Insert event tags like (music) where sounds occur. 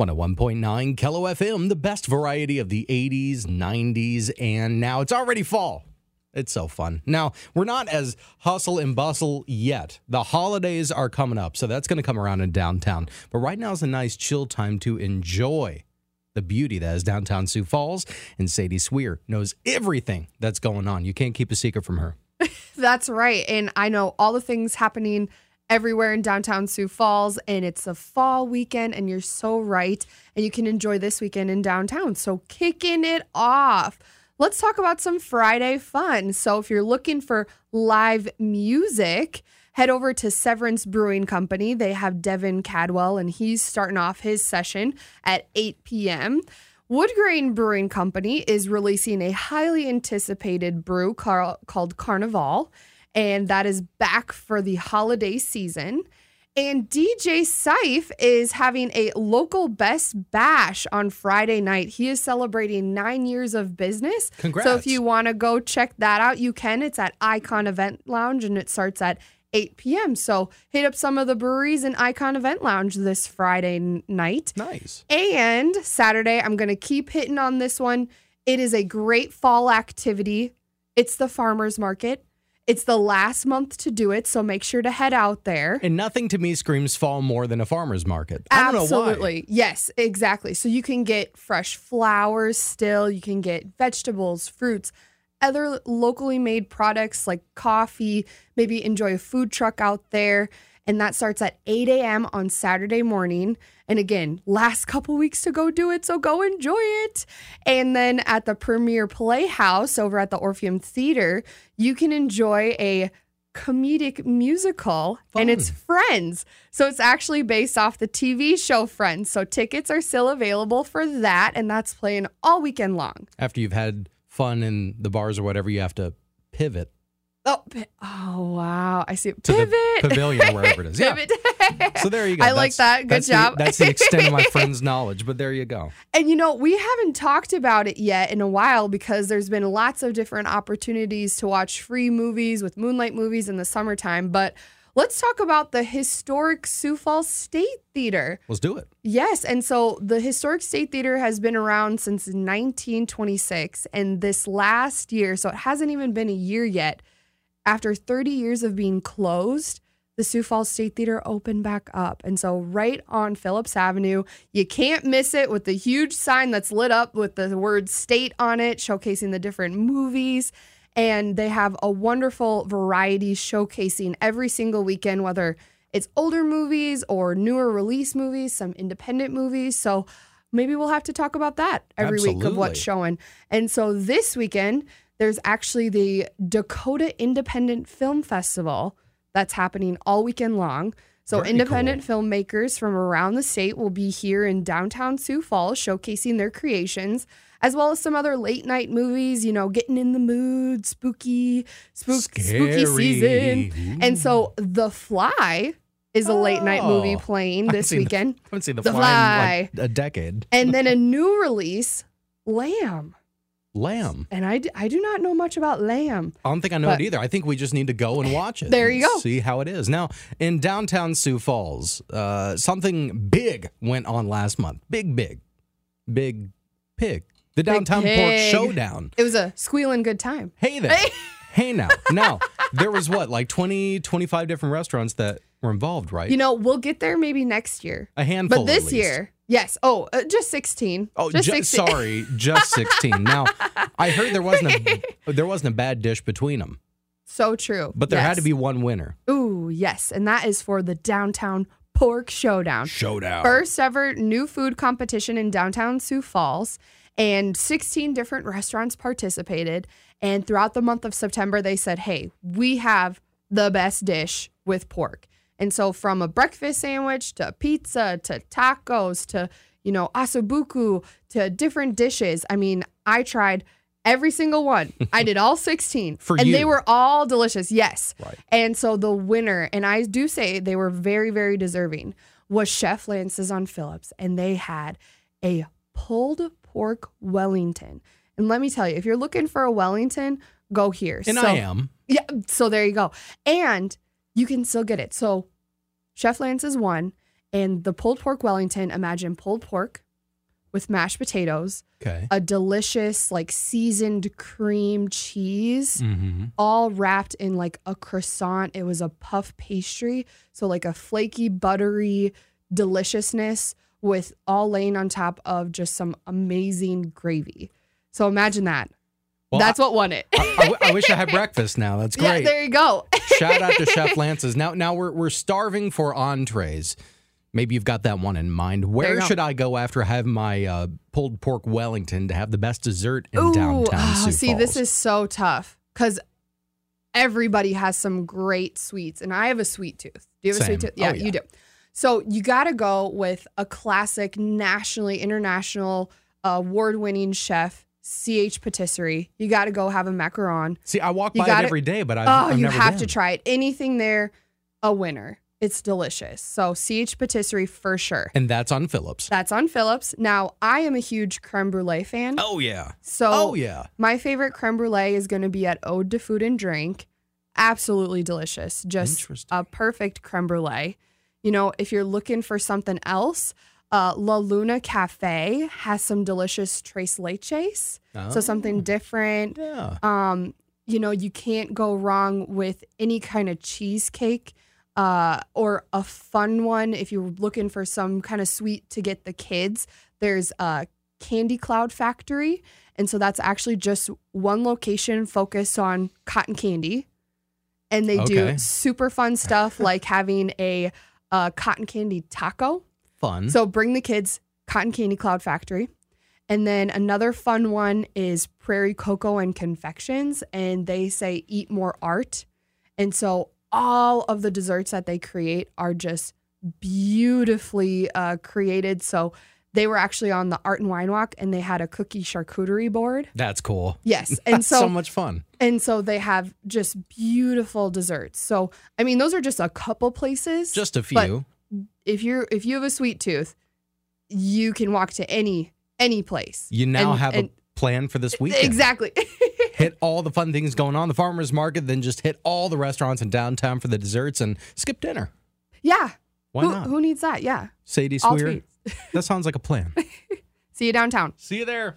101.9 KELO FM, the best variety of the 80s, 90s, and now it's already fall. It's so fun. Now, we're not as hustle and bustle yet. The holidays are coming up, so that's going to come around in downtown. But right now is a nice chill time to enjoy the beauty that is downtown Sioux Falls. And Sadie Sweer knows everything that's going on. You can't keep a secret from her. (laughs) That's right. And I know all the things happening everywhere in downtown Sioux Falls, and it's a fall weekend, and you're so right. And you can enjoy this weekend in downtown. So, kicking it off, let's talk about some Friday fun. So, if you're looking for live music, head over to Severance Brewing Company. They have Devin Cadwell, and he's starting off his session at 8 p.m. Wood Grain Brewing Company is releasing a highly anticipated brew called Carnival, and that is back for the holiday season. And DJ Seif is having a local best bash on Friday night. He is celebrating nine years of business. Congrats. So if you want to go check that out, you can. It's at Icon Event Lounge and it starts at 8 p.m. So hit up some of the breweries in Icon Event Lounge this Friday night. Nice. And Saturday, I'm going to keep hitting on this one. It is a great fall activity. It's the farmers market. It's the last month to do it, so make sure to head out there. And nothing to me screams fall more than a farmer's market. I don't know why. Absolutely. Yes, exactly. So you can get fresh flowers still, you can get vegetables, fruits, other locally made products like coffee, maybe enjoy a food truck out there. And that starts at 8 a.m. on Saturday morning. And again, last couple weeks to go do it, so go enjoy it. And then at the Premier Playhouse over at the Orpheum Theater, you can enjoy a comedic musical and it's Friends. So it's actually based off the TV show Friends. So tickets are still available for that and that's playing all weekend long. After you've had fun in the bars or whatever, you have to pivot Oh, oh wow. I see. Pivot. the pavilion, wherever it is. (laughs) Yeah. Pivot. So there you go. (laughs) I like that. Good that's the- job. that's the extent of my (laughs) friend's knowledge, but there you go. And you know, we haven't talked about it yet in a while because there's been lots of different opportunities to watch free movies with Moonlight movies in the summertime. But let's talk about the historic Sioux Falls State Theater. Let's do it. Yes. And so the Historic State Theater has been around since 1926. And this last year, so it hasn't even been a year yet, after 30 years of being closed, the Sioux Falls State Theater opened back up. And so, right on Phillips Avenue, you can't miss it with the huge sign that's lit up with the word state on it, showcasing the different movies. And they have a wonderful variety showcasing every single weekend, whether it's older movies or newer release movies, some independent movies. So, maybe we'll have to talk about that every week of what's showing. And so, this weekend, there's actually the Dakota Independent Film Festival that's happening all weekend long. So Very independent filmmakers from around the state will be here in downtown Sioux Falls showcasing their creations, as well as some other late night movies, you know, getting in the mood, spooky, spook, spooky season. And so The Fly is a late night oh. movie Oh, playing I haven't this the- weekend. I haven't seen the, The fly, in like a decade. And then a (laughs) new release, Lamb. Lamb. And I, d- I do not know much about Lamb. I don't think I know But- it either. I think we just need to go and watch it. (laughs) There you go. See how it is. Now, in downtown Sioux Falls, uh, something big went on last month. Big, big, big pig. The downtown pork showdown. It was a squealing good time. Hey there. (laughs) hey now. Now, there was what, like 20, 25 different restaurants that were involved, right? You know, we'll get there maybe next year. a handful. But this year, yes. Oh, uh, just 16. Oh, just ju- 16. sorry, just (laughs) 16. Now, I heard there wasn't a (laughs) there wasn't a bad dish between them, So true. but there had to be one winner. Ooh, yes. And that is for the Downtown Pork Showdown. Showdown. First ever new food competition in downtown Sioux Falls. And 16 different restaurants participated. And throughout the month of September, they said, hey, we have the best dish with pork. And so from a breakfast sandwich to pizza to tacos to, you know, osso buco to different dishes. I mean, I tried every single one. (laughs) I did all 16. For and they were all delicious. Yes. Right. And so the winner, and I do say they were very, very deserving, was Chef Lance's on Phillips. And they had a pulled pork Wellington. And let me tell you, if you're looking for a Wellington, go here. And so, I am. Yeah. So there you go. And you can still get it. So Chef Lance's one. And the pulled pork Wellington, imagine pulled pork with mashed potatoes, Okay. a delicious, like seasoned cream cheese, Mm-hmm. all wrapped in like a croissant. It was a puff pastry. So, like a flaky, buttery deliciousness with all laying on top of just some amazing gravy. So, imagine that. Well, That's what won it. I wish I had (laughs) breakfast now. That's yeah, great. there you go. Shout out to (laughs) Chef Lance's. Now, now we're we're starving for entrees. Maybe you've got that one in mind. Where should I go after having my uh, pulled pork Wellington to have the best dessert in Ooh, downtown ah, Sioux see, this is so tough because everybody has some great sweets, and I have a sweet tooth. Do you have a sweet tooth? Oh, Yeah, yeah. you do. So you got to go with a classic, nationally, international, award-winning chef, CH Patisserie. You got to go have a macaron. See, I walk You by gotta- it every day, but I've, oh, I've you have been. to try it. Anything there, a winner. It's delicious. So CH Patisserie for sure. And that's on Phillips. That's on Phillips. Now, I am a huge creme brulee fan. Oh yeah. So Oh yeah. my favorite creme brulee is going to be at Ode to Food and Drink. Absolutely delicious. Just a perfect creme brulee. You know, if you're looking for something else, uh, La Luna Cafe has some delicious tres leches. So something different. Yeah. Um, you know, you can't go wrong with any kind of cheesecake uh, or a fun one. If you're looking for some kind of sweet to get the kids, there's a Candy Cloud Factory. And so that's actually just one location focused on cotton candy. And they Okay. do super fun stuff like having a uh, cotton candy taco. Fun. So bring the kids, Cotton Candy Cloud Factory. And then another fun one is Prairie Cocoa and Confections. And they say eat more art. And so all of the desserts that they create are just beautifully uh, created. So they were actually on the Art and Wine Walk and they had a cookie charcuterie board. that's cool. Yes. (laughs) And so, so much fun. and so they have just beautiful desserts. So I mean those are just a couple places Just a few. If you're if you have a sweet tooth, you can walk to any any place. You now And- have and- a plan for this weekend. exactly. (laughs) Hit all the fun things going on the farmers market, then just hit all the restaurants in downtown for the desserts and skip dinner. yeah. Why who, not? who needs that? Yeah. Sadie All Sweer. sweet. (laughs) That sounds like a plan. See you downtown. See you there.